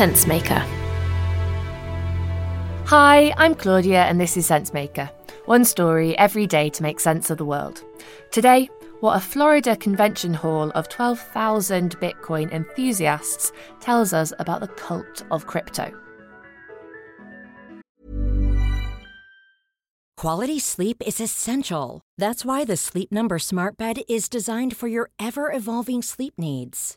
Sensemaker. Hi, I'm Claudia, and this is Sensemaker. One story every day to make sense of the world. Today, what a Florida convention hall of 12,000 Bitcoin enthusiasts tells us about the cult of crypto. Quality sleep is essential. That's why the Sleep Number Smart Bed is designed for your ever evolving sleep needs.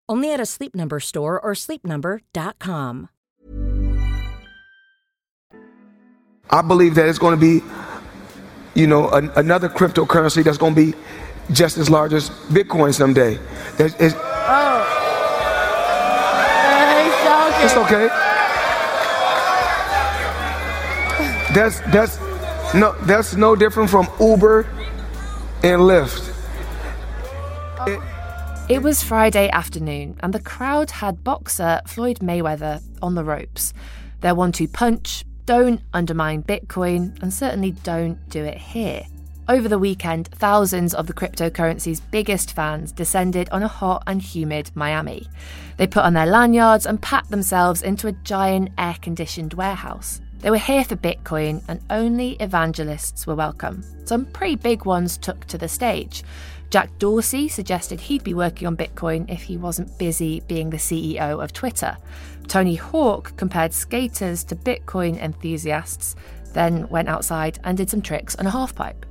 Only at a Sleep Number store or sleepnumber.com. I believe that it's going to be, you know, an, another cryptocurrency that's going to be just as large as Bitcoin someday. That is, Oh. Hey, it's okay. That's that's no that's no different from Uber and Lyft. It was Friday afternoon, and the crowd had boxer Floyd Mayweather on the ropes. Their one two punch don't undermine Bitcoin, and certainly don't do it here. Over the weekend, thousands of the cryptocurrency's biggest fans descended on a hot and humid Miami. They put on their lanyards and packed themselves into a giant air conditioned warehouse. They were here for Bitcoin, and only evangelists were welcome. Some pretty big ones took to the stage. Jack Dorsey suggested he'd be working on Bitcoin if he wasn't busy being the CEO of Twitter. Tony Hawk compared skaters to Bitcoin enthusiasts, then went outside and did some tricks on a halfpipe.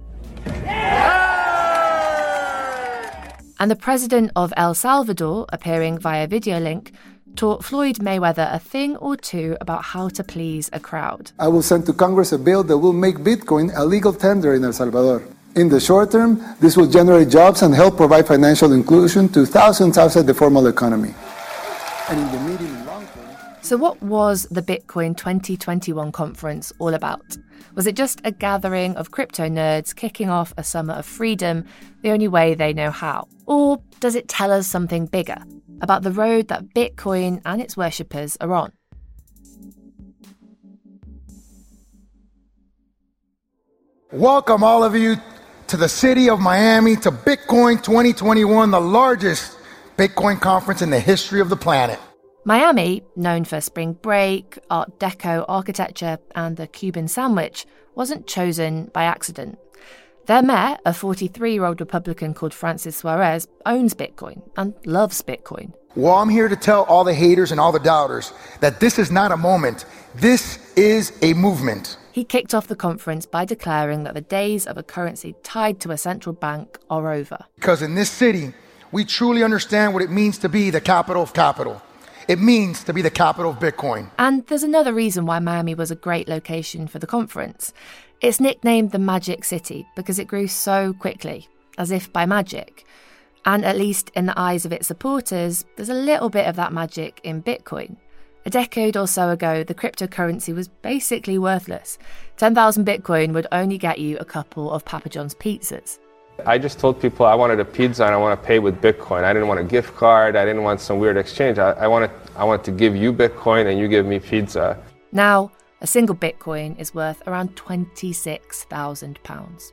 And the president of El Salvador, appearing via video link, taught Floyd Mayweather a thing or two about how to please a crowd. I will send to Congress a bill that will make Bitcoin a legal tender in El Salvador. In the short term, this will generate jobs and help provide financial inclusion to thousands outside the formal economy. And in the medium and long term, So, what was the Bitcoin 2021 conference all about? Was it just a gathering of crypto nerds kicking off a summer of freedom the only way they know how? Or does it tell us something bigger about the road that Bitcoin and its worshippers are on? Welcome, all of you, to the city of Miami to Bitcoin 2021, the largest Bitcoin conference in the history of the planet. Miami, known for spring break, Art Deco architecture, and the Cuban sandwich, wasn't chosen by accident. Their mayor, a 43 year old Republican called Francis Suarez, owns Bitcoin and loves Bitcoin. Well, I'm here to tell all the haters and all the doubters that this is not a moment, this is a movement. He kicked off the conference by declaring that the days of a currency tied to a central bank are over. Because in this city, we truly understand what it means to be the capital of capital. It means to be the capital of Bitcoin. And there's another reason why Miami was a great location for the conference. It's nicknamed the Magic City because it grew so quickly, as if by magic. And at least in the eyes of its supporters, there's a little bit of that magic in Bitcoin. A decade or so ago, the cryptocurrency was basically worthless. 10,000 Bitcoin would only get you a couple of Papa John's pizzas. I just told people I wanted a pizza and I want to pay with Bitcoin. I didn't want a gift card. I didn't want some weird exchange. I, I wanted, I wanted to give you Bitcoin and you give me pizza. Now, a single Bitcoin is worth around £26,000.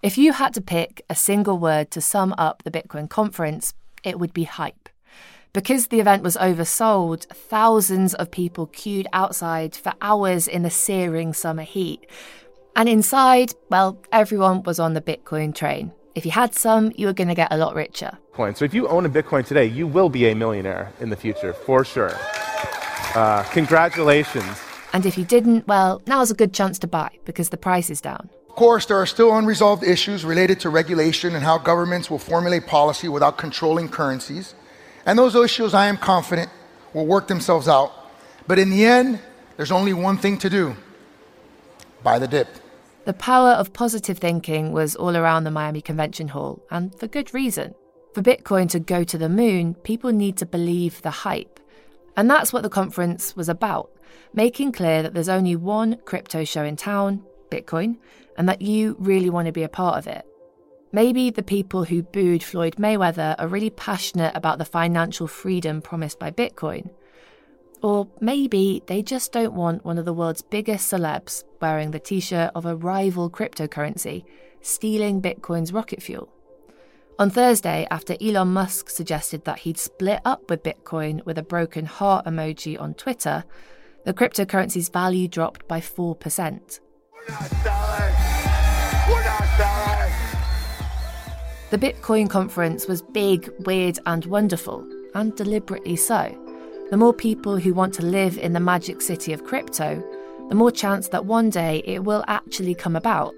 If you had to pick a single word to sum up the Bitcoin conference, it would be hype. Because the event was oversold, thousands of people queued outside for hours in the searing summer heat. And inside, well, everyone was on the Bitcoin train. If you had some, you were going to get a lot richer. So if you own a Bitcoin today, you will be a millionaire in the future, for sure. Uh, congratulations. And if you didn't, well, now's a good chance to buy because the price is down. Of course, there are still unresolved issues related to regulation and how governments will formulate policy without controlling currencies. And those issues, I am confident, will work themselves out. But in the end, there's only one thing to do buy the dip. The power of positive thinking was all around the Miami Convention Hall, and for good reason. For Bitcoin to go to the moon, people need to believe the hype. And that's what the conference was about making clear that there's only one crypto show in town, Bitcoin, and that you really want to be a part of it. Maybe the people who booed Floyd Mayweather are really passionate about the financial freedom promised by Bitcoin. Or maybe they just don't want one of the world's biggest celebs wearing the t shirt of a rival cryptocurrency, stealing Bitcoin's rocket fuel. On Thursday, after Elon Musk suggested that he'd split up with Bitcoin with a broken heart emoji on Twitter, the cryptocurrency's value dropped by 4%. The Bitcoin conference was big, weird, and wonderful, and deliberately so. The more people who want to live in the magic city of crypto, the more chance that one day it will actually come about.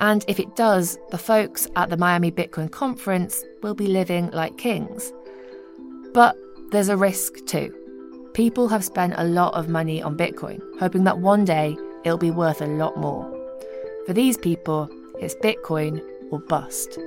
And if it does, the folks at the Miami Bitcoin conference will be living like kings. But there's a risk too. People have spent a lot of money on Bitcoin, hoping that one day it'll be worth a lot more. For these people, it's Bitcoin or bust.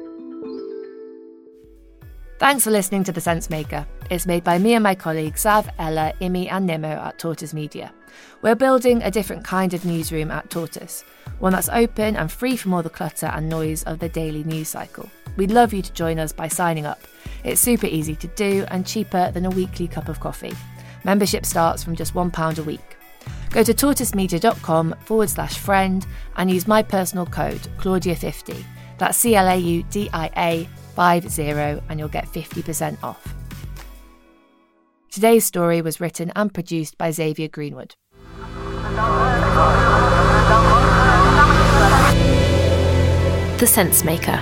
Thanks for listening to The Sense Maker. It's made by me and my colleagues Sav, Ella, Imi, and Nimo at Tortoise Media. We're building a different kind of newsroom at Tortoise, one that's open and free from all the clutter and noise of the daily news cycle. We'd love you to join us by signing up. It's super easy to do and cheaper than a weekly cup of coffee. Membership starts from just £1 a week. Go to tortoisemedia.com forward slash friend and use my personal code, Claudia50. That's C L A U D I A 50 and you'll get 50% off. Today's story was written and produced by Xavier Greenwood. The Sense Maker.